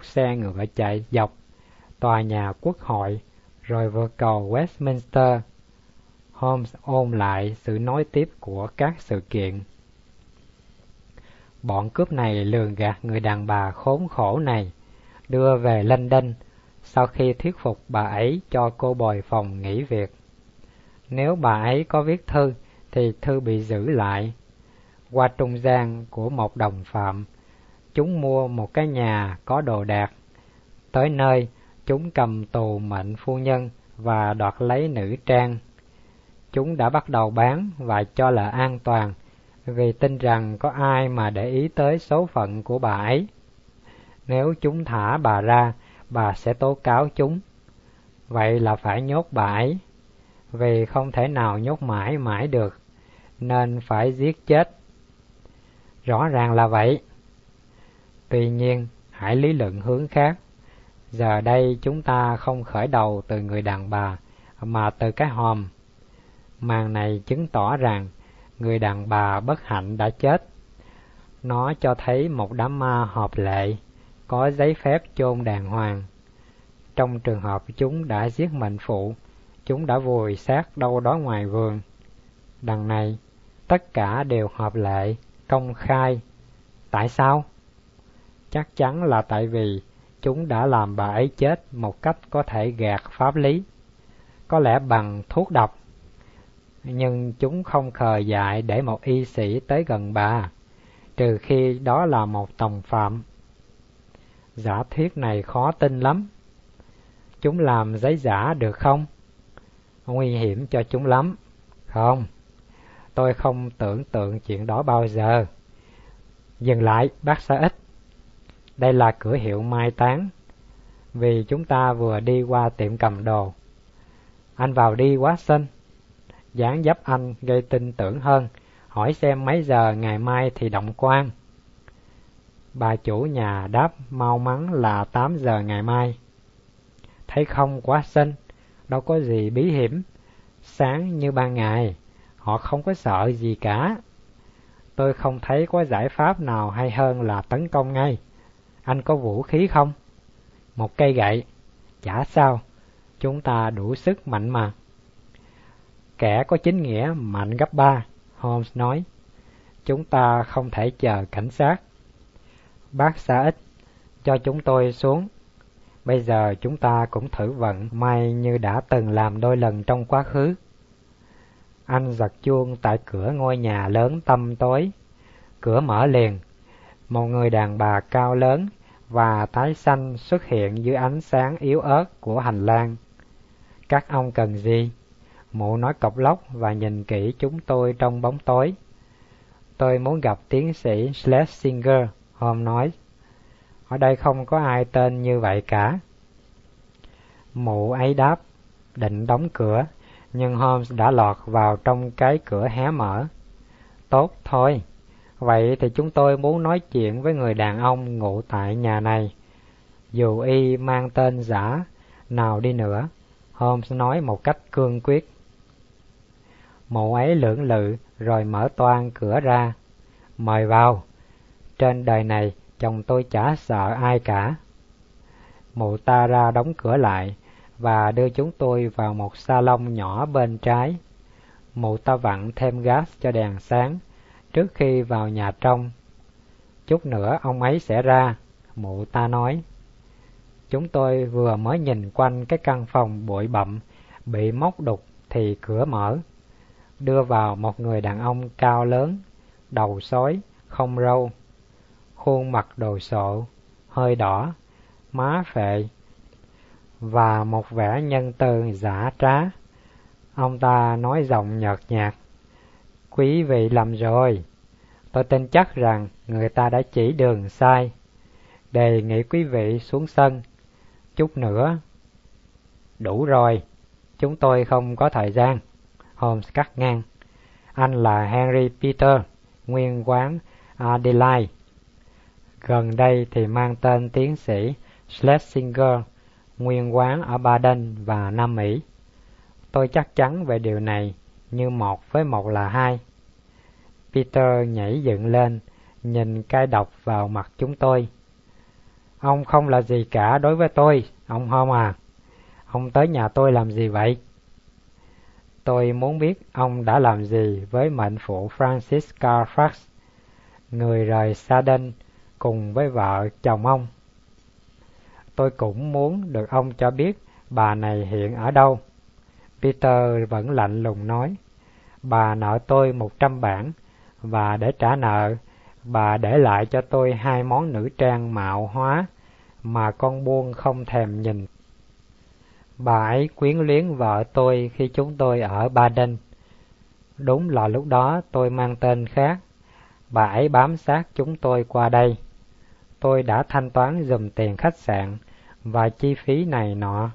Lúc xe ngựa chạy dọc tòa nhà quốc hội rồi vượt cầu Westminster. Holmes ôm lại sự nối tiếp của các sự kiện. Bọn cướp này lường gạt người đàn bà khốn khổ này, đưa về London sau khi thuyết phục bà ấy cho cô bồi phòng nghỉ việc. Nếu bà ấy có viết thư thì thư bị giữ lại. Qua trung gian của một đồng phạm, chúng mua một cái nhà có đồ đạc. Tới nơi, chúng cầm tù mệnh phu nhân và đoạt lấy nữ trang. Chúng đã bắt đầu bán và cho là an toàn vì tin rằng có ai mà để ý tới số phận của bà ấy. Nếu chúng thả bà ra, bà sẽ tố cáo chúng. Vậy là phải nhốt bà ấy, vì không thể nào nhốt mãi mãi được, nên phải giết chết. Rõ ràng là vậy. Tuy nhiên, hãy lý luận hướng khác. Giờ đây chúng ta không khởi đầu từ người đàn bà, mà từ cái hòm. Màn này chứng tỏ rằng người đàn bà bất hạnh đã chết. Nó cho thấy một đám ma hợp lệ, có giấy phép chôn đàng hoàng. Trong trường hợp chúng đã giết mệnh phụ, chúng đã vùi xác đâu đó ngoài vườn. Đằng này, tất cả đều hợp lệ, công khai. Tại sao? Chắc chắn là tại vì chúng đã làm bà ấy chết một cách có thể gạt pháp lý, có lẽ bằng thuốc độc. Nhưng chúng không khờ dại để một y sĩ tới gần bà, trừ khi đó là một tòng phạm. Giả thuyết này khó tin lắm. Chúng làm giấy giả được không? Nguy hiểm cho chúng lắm. Không, tôi không tưởng tượng chuyện đó bao giờ. Dừng lại, bác sa ích. Đây là cửa hiệu mai táng, vì chúng ta vừa đi qua tiệm cầm đồ. Anh vào đi quá xinh. dáng dấp anh gây tin tưởng hơn, hỏi xem mấy giờ ngày mai thì động quan. Bà chủ nhà đáp mau mắn là 8 giờ ngày mai. Thấy không quá xinh, đâu có gì bí hiểm, sáng như ban ngày, họ không có sợ gì cả. Tôi không thấy có giải pháp nào hay hơn là tấn công ngay. Anh có vũ khí không? Một cây gậy. Chả sao, chúng ta đủ sức mạnh mà. Kẻ có chính nghĩa mạnh gấp ba, Holmes nói. Chúng ta không thể chờ cảnh sát. Bác xã ít, cho chúng tôi xuống. Bây giờ chúng ta cũng thử vận may như đã từng làm đôi lần trong quá khứ. Anh giật chuông tại cửa ngôi nhà lớn tăm tối. Cửa mở liền. Một người đàn bà cao lớn và tái xanh xuất hiện dưới ánh sáng yếu ớt của hành lang. Các ông cần gì? Mụ nói cộc lốc và nhìn kỹ chúng tôi trong bóng tối. Tôi muốn gặp tiến sĩ Schlesinger, Holmes nói. Ở đây không có ai tên như vậy cả. Mụ ấy đáp, định đóng cửa, nhưng Holmes đã lọt vào trong cái cửa hé mở. Tốt thôi, vậy thì chúng tôi muốn nói chuyện với người đàn ông ngủ tại nhà này. Dù y mang tên giả nào đi nữa, Holmes nói một cách cương quyết. Mụ ấy lưỡng lự rồi mở toan cửa ra. Mời vào. Trên đời này chồng tôi chả sợ ai cả. Mụ ta ra đóng cửa lại và đưa chúng tôi vào một salon nhỏ bên trái. Mụ ta vặn thêm gas cho đèn sáng trước khi vào nhà trong. Chút nữa ông ấy sẽ ra, mụ ta nói. Chúng tôi vừa mới nhìn quanh cái căn phòng bụi bặm, bị móc đục thì cửa mở. Đưa vào một người đàn ông cao lớn, đầu sói, không râu, khuôn mặt đồ sộ, hơi đỏ, má phệ và một vẻ nhân từ giả trá. Ông ta nói giọng nhợt nhạt, Quý vị lầm rồi, tôi tin chắc rằng người ta đã chỉ đường sai. Đề nghị quý vị xuống sân, chút nữa. Đủ rồi, chúng tôi không có thời gian. Holmes cắt ngang. Anh là Henry Peter, nguyên quán Adelaide. Gần đây thì mang tên tiến sĩ Schlesinger, nguyên quán ở Baden và Nam Mỹ. Tôi chắc chắn về điều này, như một với một là hai. Peter nhảy dựng lên, nhìn cay độc vào mặt chúng tôi. Ông không là gì cả đối với tôi, ông Hom à. Ông tới nhà tôi làm gì vậy? Tôi muốn biết ông đã làm gì với mệnh phụ Francis Carfax, người rời Saden cùng với vợ chồng ông. Tôi cũng muốn được ông cho biết bà này hiện ở đâu. Peter vẫn lạnh lùng nói, bà nợ tôi một trăm bảng, và để trả nợ, bà để lại cho tôi hai món nữ trang mạo hóa mà con buôn không thèm nhìn. Bà ấy quyến luyến vợ tôi khi chúng tôi ở Baden. Đúng là lúc đó tôi mang tên khác. Bà ấy bám sát chúng tôi qua đây. Tôi đã thanh toán dùm tiền khách sạn và chi phí này nọ.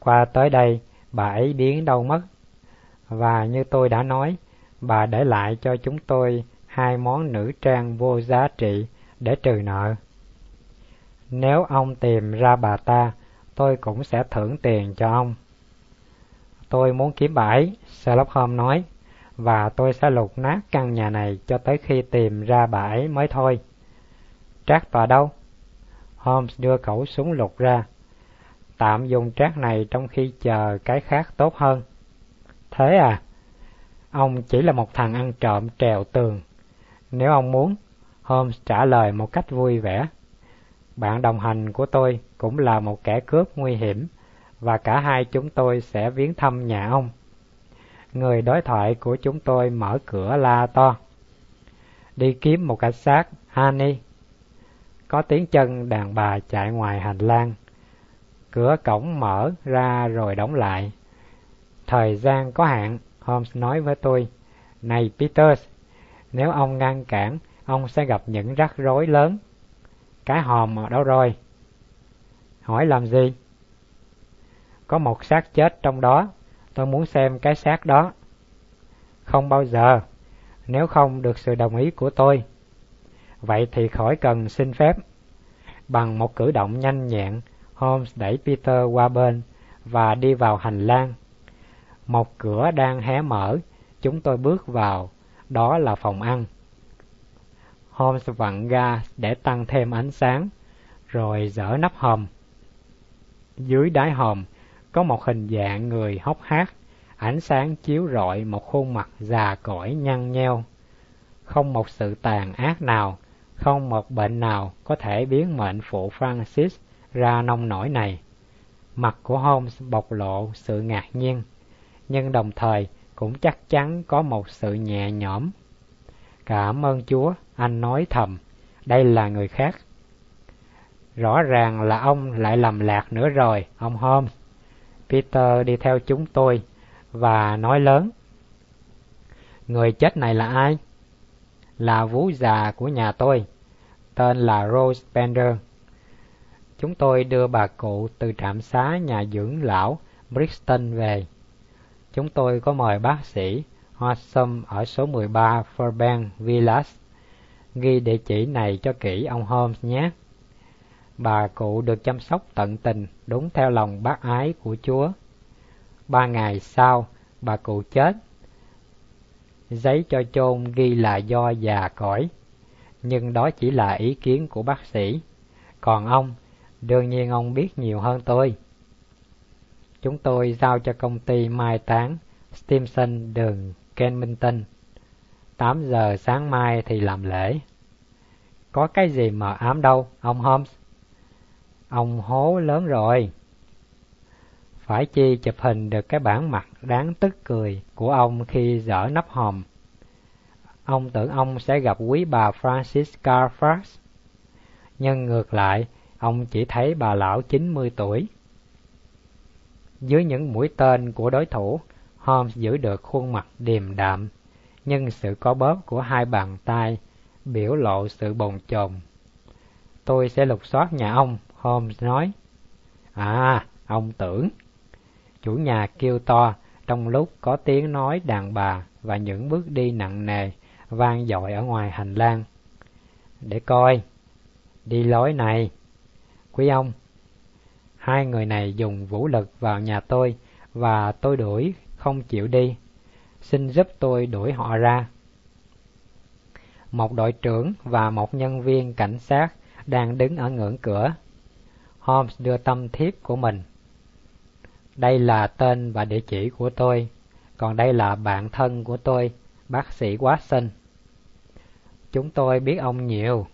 Qua tới đây, bà ấy biến đâu mất. Và như tôi đã nói, bà để lại cho chúng tôi hai món nữ trang vô giá trị để trừ nợ. Nếu ông tìm ra bà ta, tôi cũng sẽ thưởng tiền cho ông. Tôi muốn kiếm bà ấy, Sherlock Holmes nói, và tôi sẽ lục nát căn nhà này cho tới khi tìm ra bà ấy mới thôi. Trác tòa đâu? Holmes đưa khẩu súng lục ra. Tạm dùng trác này trong khi chờ cái khác tốt hơn. Thế à? Ông chỉ là một thằng ăn trộm trèo tường. Nếu ông muốn, Holmes trả lời một cách vui vẻ. Bạn đồng hành của tôi cũng là một kẻ cướp nguy hiểm, và cả hai chúng tôi sẽ viếng thăm nhà ông. Người đối thoại của chúng tôi mở cửa la to. Đi kiếm một cảnh sát, Annie. Có tiếng chân đàn bà chạy ngoài hành lang. Cửa cổng mở ra rồi đóng lại. Thời gian có hạn, Holmes nói với tôi. Này Peters, nếu ông ngăn cản, ông sẽ gặp những rắc rối lớn. Cái hòm ở đâu rồi? Hỏi làm gì? Có một xác chết trong đó, tôi muốn xem cái xác đó. Không bao giờ, nếu không được sự đồng ý của tôi. Vậy thì khỏi cần xin phép. Bằng một cử động nhanh nhẹn, Holmes đẩy Peter qua bên và đi vào hành lang. Một cửa đang hé mở, chúng tôi bước vào, đó là phòng ăn. Holmes vặn ga để tăng thêm ánh sáng, rồi dở nắp hòm. Dưới đáy hòm có một hình dạng người hốc hác, ánh sáng chiếu rọi một khuôn mặt già cỗi nhăn nheo. Không một sự tàn ác nào, không một bệnh nào có thể biến mệnh phụ Francis ra nông nổi này. Mặt của Holmes bộc lộ sự ngạc nhiên, nhưng đồng thời cũng chắc chắn có một sự nhẹ nhõm. Cảm ơn Chúa, anh nói thầm, đây là người khác. Rõ ràng là ông lại lầm lạc nữa rồi, ông Holmes. Peter đi theo chúng tôi và nói lớn. Người chết này là ai? Là vú già của nhà tôi, tên là Rose Bender. Chúng tôi đưa bà cụ từ trạm xá nhà dưỡng lão Brixton về. Chúng tôi có mời bác sĩ Hossam ở số 13 Fairbank Villas. Ghi địa chỉ này cho kỹ ông Holmes nhé. Bà cụ được chăm sóc tận tình đúng theo lòng bác ái của Chúa. Ba ngày sau, bà cụ chết. Giấy cho chôn ghi là do già cõi, nhưng đó chỉ là ý kiến của bác sĩ. Còn ông, đương nhiên ông biết nhiều hơn tôi. Chúng tôi giao cho công ty mai táng Stimson đường Kensington. 8 giờ sáng mai thì làm lễ. Có cái gì mà ám đâu, ông Holmes? Ông hố lớn rồi. Phải chi chụp hình được cái bản mặt đáng tức cười của ông khi dở nắp hòm. Ông tưởng ông sẽ gặp quý bà Francis Carfax. Nhưng ngược lại, ông chỉ thấy bà lão 90 tuổi. Dưới những mũi tên của đối thủ, Holmes giữ được khuôn mặt điềm đạm, nhưng sự có bóp của hai bàn tay biểu lộ sự bồn chồn. Tôi sẽ lục soát nhà ông, Holmes nói. À, ông tưởng. Chủ nhà kêu to trong lúc có tiếng nói đàn bà và những bước đi nặng nề vang dội ở ngoài hành lang. Để coi, đi lối này. Quý ông, hai người này dùng vũ lực vào nhà tôi và tôi đuổi không chịu đi. Xin giúp tôi đuổi họ ra. Một đội trưởng và một nhân viên cảnh sát đang đứng ở ngưỡng cửa. Holmes đưa tâm thiếp của mình. Đây là tên và địa chỉ của tôi, còn đây là bạn thân của tôi, bác sĩ Watson. Chúng tôi biết ông nhiều.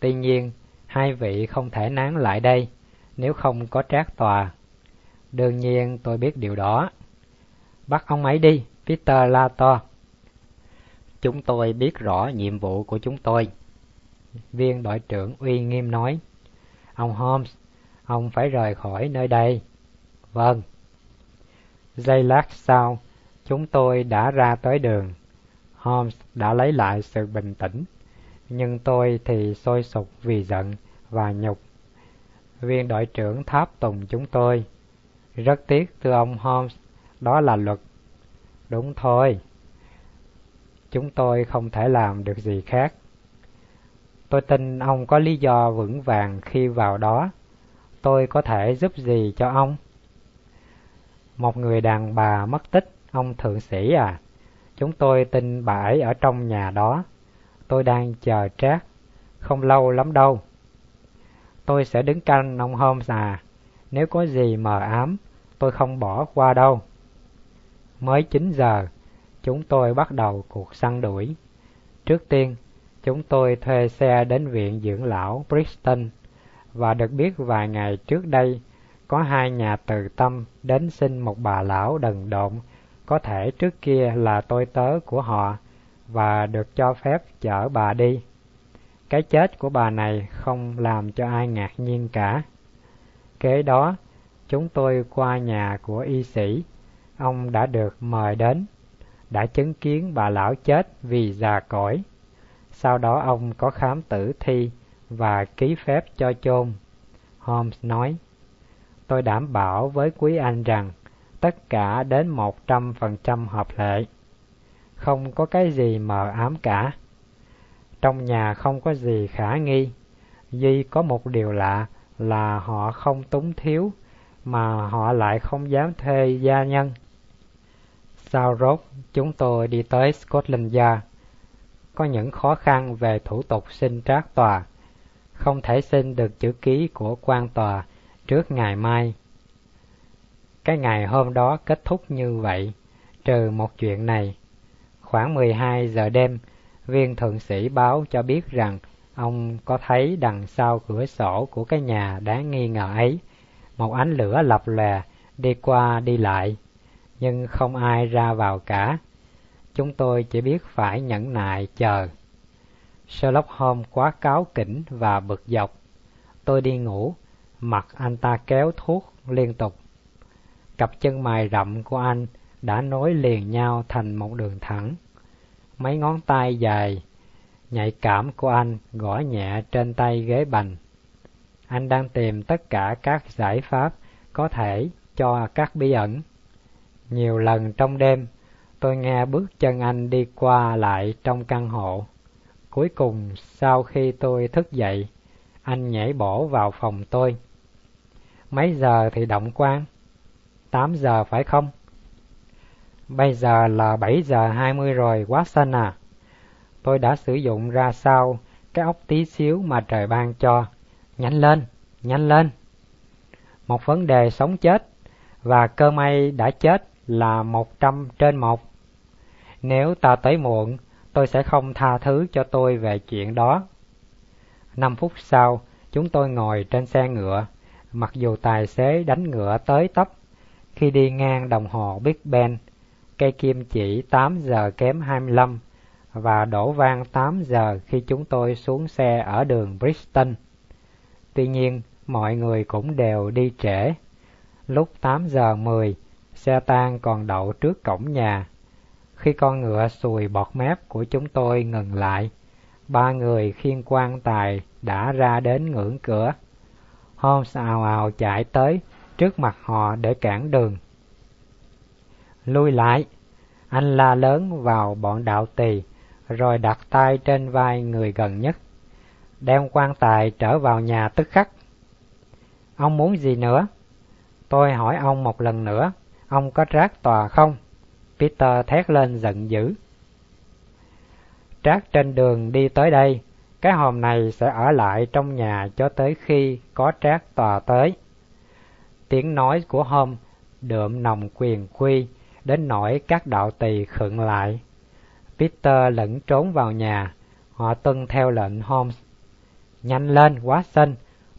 Tuy nhiên, hai vị không thể nán lại đây nếu không có trác tòa. Đương nhiên tôi biết điều đó. Bắt ông ấy đi, Peter la to. Chúng tôi biết rõ nhiệm vụ của chúng tôi. Viên đội trưởng uy nghiêm nói. Ông Holmes, ông phải rời khỏi nơi đây. Vâng. Giây lát sau, chúng tôi đã ra tới đường. Holmes đã lấy lại sự bình tĩnh, nhưng tôi thì sôi sục vì giận và nhục. Viên đội trưởng tháp tùng chúng tôi. Rất tiếc thưa ông Holmes, đó là luật. Đúng thôi. Chúng tôi không thể làm được gì khác. Tôi tin ông có lý do vững vàng khi vào đó. Tôi có thể giúp gì cho ông? Một người đàn bà mất tích, ông thượng sĩ à? Chúng tôi tin bà ấy ở trong nhà đó. Tôi đang chờ trác. Không lâu lắm đâu. Tôi sẽ đứng canh ông Holmes à. Nếu có gì mờ ám, tôi không bỏ qua đâu. Mới 9 giờ, chúng tôi bắt đầu cuộc săn đuổi. Trước tiên, chúng tôi thuê xe đến viện dưỡng lão Brixton và được biết vài ngày trước đây có hai nhà từ tâm đến xin một bà lão đần độn có thể trước kia là tôi tớ của họ và được cho phép chở bà đi. Cái chết của bà này không làm cho ai ngạc nhiên cả. Kế đó, chúng tôi qua nhà của y sĩ. Ông đã được mời đến, đã chứng kiến bà lão chết vì già cỗi. Sau đó ông có khám tử thi và ký phép cho chôn. Holmes nói, tôi đảm bảo với quý anh rằng tất cả đến một trăm phần trăm hợp lệ. Không có cái gì mờ ám cả. Trong nhà không có gì khả nghi, duy có một điều lạ là họ không túng thiếu, mà họ lại không dám thuê gia nhân. Sau rốt, chúng tôi đi tới Scotland Yard. Có những khó khăn về thủ tục xin trác tòa. Không thể xin được chữ ký của quan tòa trước ngày mai. Cái ngày hôm đó kết thúc như vậy, trừ một chuyện này. Khoảng 12 giờ đêm, viên thượng sĩ báo cho biết rằng ông có thấy đằng sau cửa sổ của cái nhà đáng nghi ngờ ấy, một ánh lửa lập lòe đi qua đi lại, nhưng không ai ra vào cả. Chúng tôi chỉ biết phải nhẫn nại chờ. Sherlock Holmes quá cáo kỉnh và bực dọc. Tôi đi ngủ, mặt anh ta kéo thuốc liên tục. Cặp chân mày rậm của anh đã nối liền nhau thành một đường thẳng mấy ngón tay dài, nhạy cảm của anh gõ nhẹ trên tay ghế bành. Anh đang tìm tất cả các giải pháp có thể cho các bí ẩn. Nhiều lần trong đêm, tôi nghe bước chân anh đi qua lại trong căn hộ. Cuối cùng, sau khi tôi thức dậy, anh nhảy bổ vào phòng tôi. Mấy giờ thì động quan? Tám giờ phải không? Bây giờ là 7 giờ 20 rồi, Watson à. Tôi đã sử dụng ra sao cái ốc tí xíu mà trời ban cho. Nhanh lên, nhanh lên. Một vấn đề sống chết, và cơ may đã chết là 100 trên một. Nếu ta tới muộn, tôi sẽ không tha thứ cho tôi về chuyện đó. Năm phút sau, chúng tôi ngồi trên xe ngựa, mặc dù tài xế đánh ngựa tới tấp. Khi đi ngang đồng hồ Big Ben, cây kim chỉ 8 giờ kém 25 và đổ vang 8 giờ khi chúng tôi xuống xe ở đường Bristol. Tuy nhiên, mọi người cũng đều đi trễ. Lúc 8 giờ 10, xe tang còn đậu trước cổng nhà. Khi con ngựa sùi bọt mép của chúng tôi ngừng lại, ba người khiên quan tài đã ra đến ngưỡng cửa. Holmes ào ào chạy tới trước mặt họ để cản đường. Lui lại! Anh la lớn vào bọn đạo tỳ, rồi đặt tay trên vai người gần nhất. Đem quan tài trở vào nhà tức khắc. Ông muốn gì nữa? Tôi hỏi ông một lần nữa, ông có trác tòa không? Peter thét lên giận dữ. Trác trên đường đi tới đây, Cái hòm này sẽ ở lại trong nhà cho tới khi có trác tòa tới. Tiếng nói của hôm đượm nồng quyền quy, đến nỗi các đạo tỳ khựng lại. Peter lẫn trốn vào nhà, họ tuân theo lệnh Holmes. Nhanh lên, quá xinh,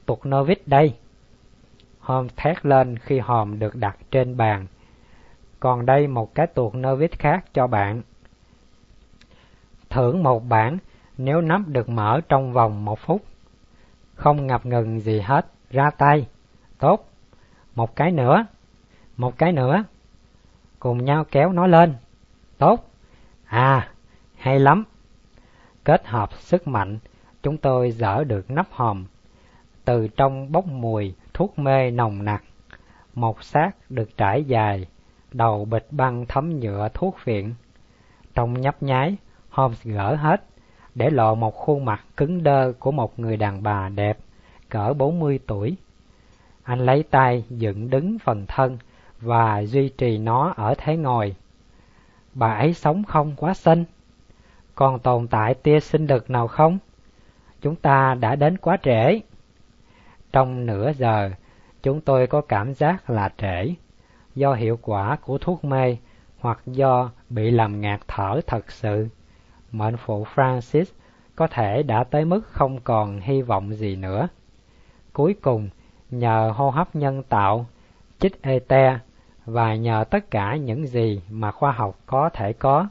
tuột Novit đây. Holmes thét lên khi hòm được đặt trên bàn. Còn đây một cái tuột Novit khác cho bạn. Thưởng một bản nếu nắp được mở trong vòng một phút. Không ngập ngừng gì hết, ra tay. Tốt. Một cái nữa. Một cái nữa. Cùng nhau kéo nó lên. Tốt. À, hay lắm. Kết hợp sức mạnh, chúng tôi dỡ được nắp hòm. Từ trong bốc mùi thuốc mê nồng nặc. Một xác được trải dài, đầu bịch băng thấm nhựa thuốc phiện. Trong nhấp nháy, Holmes gỡ hết, để lộ một khuôn mặt cứng đơ của một người đàn bà đẹp, cỡ 40 tuổi. Anh lấy tay dựng đứng phần thân và duy trì nó ở thế ngồi. Bà ấy sống không quá xinh? Còn tồn tại tia sinh lực nào không? Chúng ta đã đến quá trễ. Trong nửa giờ, chúng tôi có cảm giác là trễ, do hiệu quả của thuốc mê hoặc do bị làm ngạt thở thật sự. Mệnh phụ Francis có thể đã tới mức không còn hy vọng gì nữa. Cuối cùng, nhờ hô hấp nhân tạo, chích ete và nhờ tất cả những gì mà khoa học có thể có,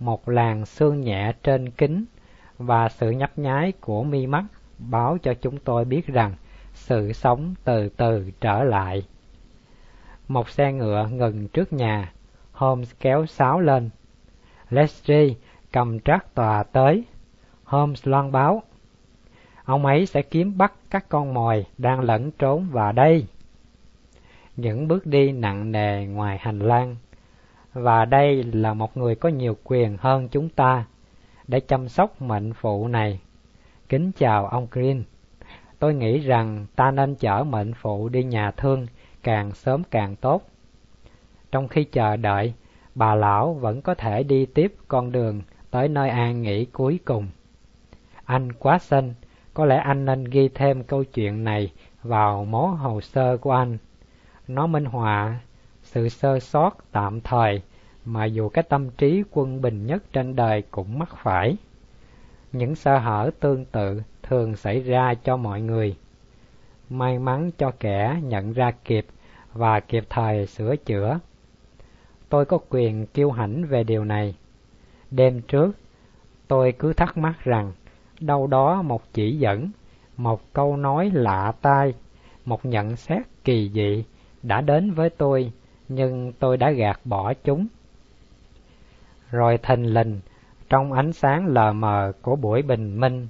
một làn xương nhẹ trên kính và sự nhấp nháy của mi mắt báo cho chúng tôi biết rằng sự sống từ từ trở lại. Một xe ngựa ngừng trước nhà, Holmes kéo sáo lên. Leslie cầm trác tòa tới. Holmes loan báo. Ông ấy sẽ kiếm bắt các con mồi đang lẫn trốn vào đây. Những bước đi nặng nề ngoài hành lang. Và đây là một người có nhiều quyền hơn chúng ta để chăm sóc mệnh phụ này. Kính chào ông Green. Tôi nghĩ rằng ta nên chở mệnh phụ đi nhà thương càng sớm càng tốt. Trong khi chờ đợi, bà lão vẫn có thể đi tiếp con đường tới nơi an nghỉ cuối cùng. Anh quá xinh, có lẽ anh nên ghi thêm câu chuyện này vào mố hồ sơ của anh. Nó minh họa sự sơ sót tạm thời mà dù cái tâm trí quân bình nhất trên đời cũng mắc phải. Những sơ hở tương tự thường xảy ra cho mọi người. May mắn cho kẻ nhận ra kịp và kịp thời sửa chữa. Tôi có quyền kiêu hãnh về điều này. Đêm trước, tôi cứ thắc mắc rằng đâu đó một chỉ dẫn, một câu nói lạ tai, một nhận xét kỳ dị đã đến với tôi, nhưng tôi đã gạt bỏ chúng. Rồi thình lình, trong ánh sáng lờ mờ của buổi bình minh,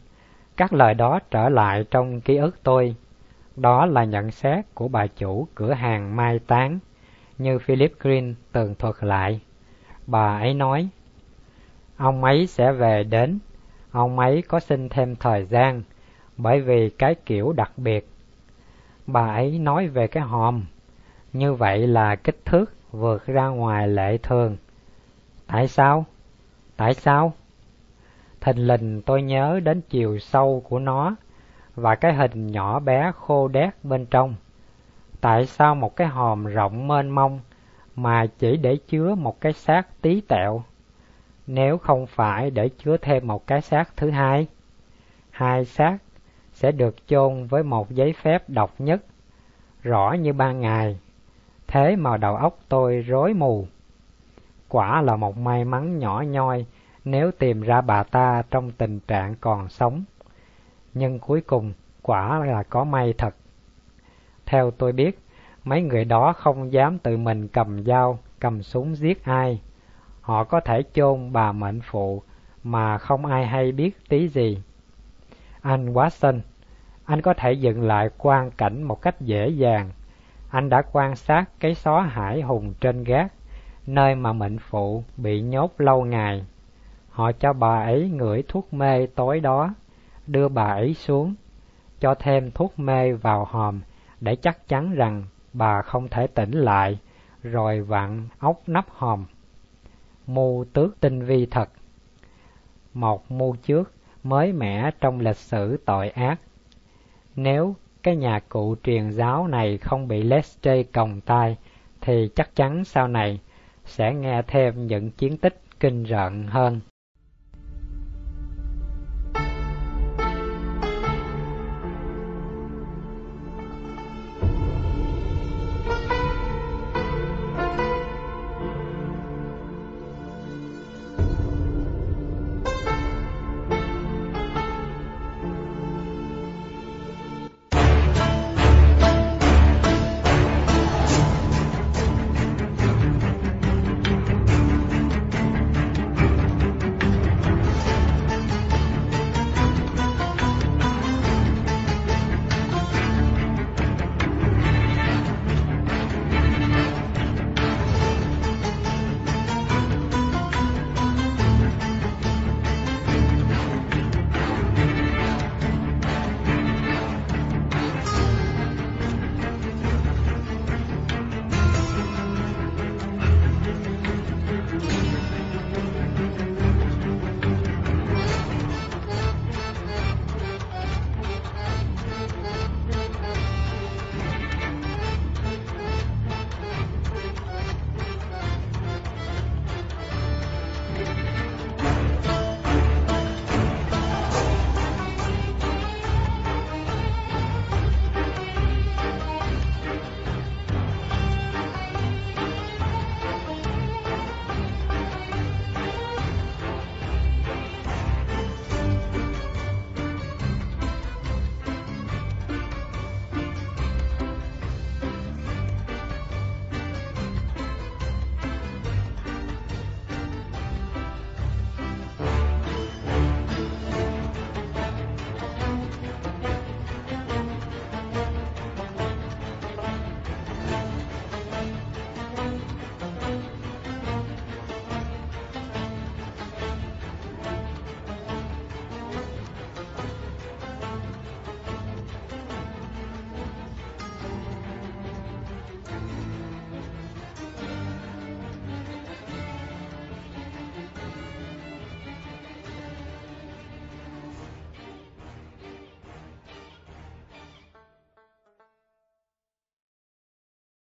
các lời đó trở lại trong ký ức tôi. Đó là nhận xét của bà chủ cửa hàng mai táng, như Philip Green tường thuật lại. Bà ấy nói, ông ấy sẽ về đến, ông ấy có xin thêm thời gian, bởi vì cái kiểu đặc biệt. Bà ấy nói về cái hòm, như vậy là kích thước vượt ra ngoài lệ thường. Tại sao? Tại sao? Thình lình tôi nhớ đến chiều sâu của nó và cái hình nhỏ bé khô đét bên trong. Tại sao một cái hòm rộng mênh mông mà chỉ để chứa một cái xác tí tẹo? Nếu không phải để chứa thêm một cái xác thứ hai, hai xác sẽ được chôn với một giấy phép độc nhất, rõ như ban ngày. Thế mà đầu óc tôi rối mù. Quả là một may mắn nhỏ nhoi nếu tìm ra bà ta trong tình trạng còn sống. Nhưng cuối cùng quả là có may thật. Theo tôi biết, mấy người đó không dám tự mình cầm dao, cầm súng giết ai. Họ có thể chôn bà mệnh phụ mà không ai hay biết tí gì. Anh Watson, anh có thể dựng lại quan cảnh một cách dễ dàng. Anh đã quan sát cái xó hải hùng trên gác, nơi mà mệnh phụ bị nhốt lâu ngày. Họ cho bà ấy ngửi thuốc mê tối đó, đưa bà ấy xuống, cho thêm thuốc mê vào hòm để chắc chắn rằng bà không thể tỉnh lại, rồi vặn ốc nắp hòm. Mưu tước tinh vi thật. Một mưu trước, mới mẻ trong lịch sử tội ác. Nếu cái nhà cụ truyền giáo này không bị Leste còng tay, thì chắc chắn sau này sẽ nghe thêm những chiến tích kinh rợn hơn.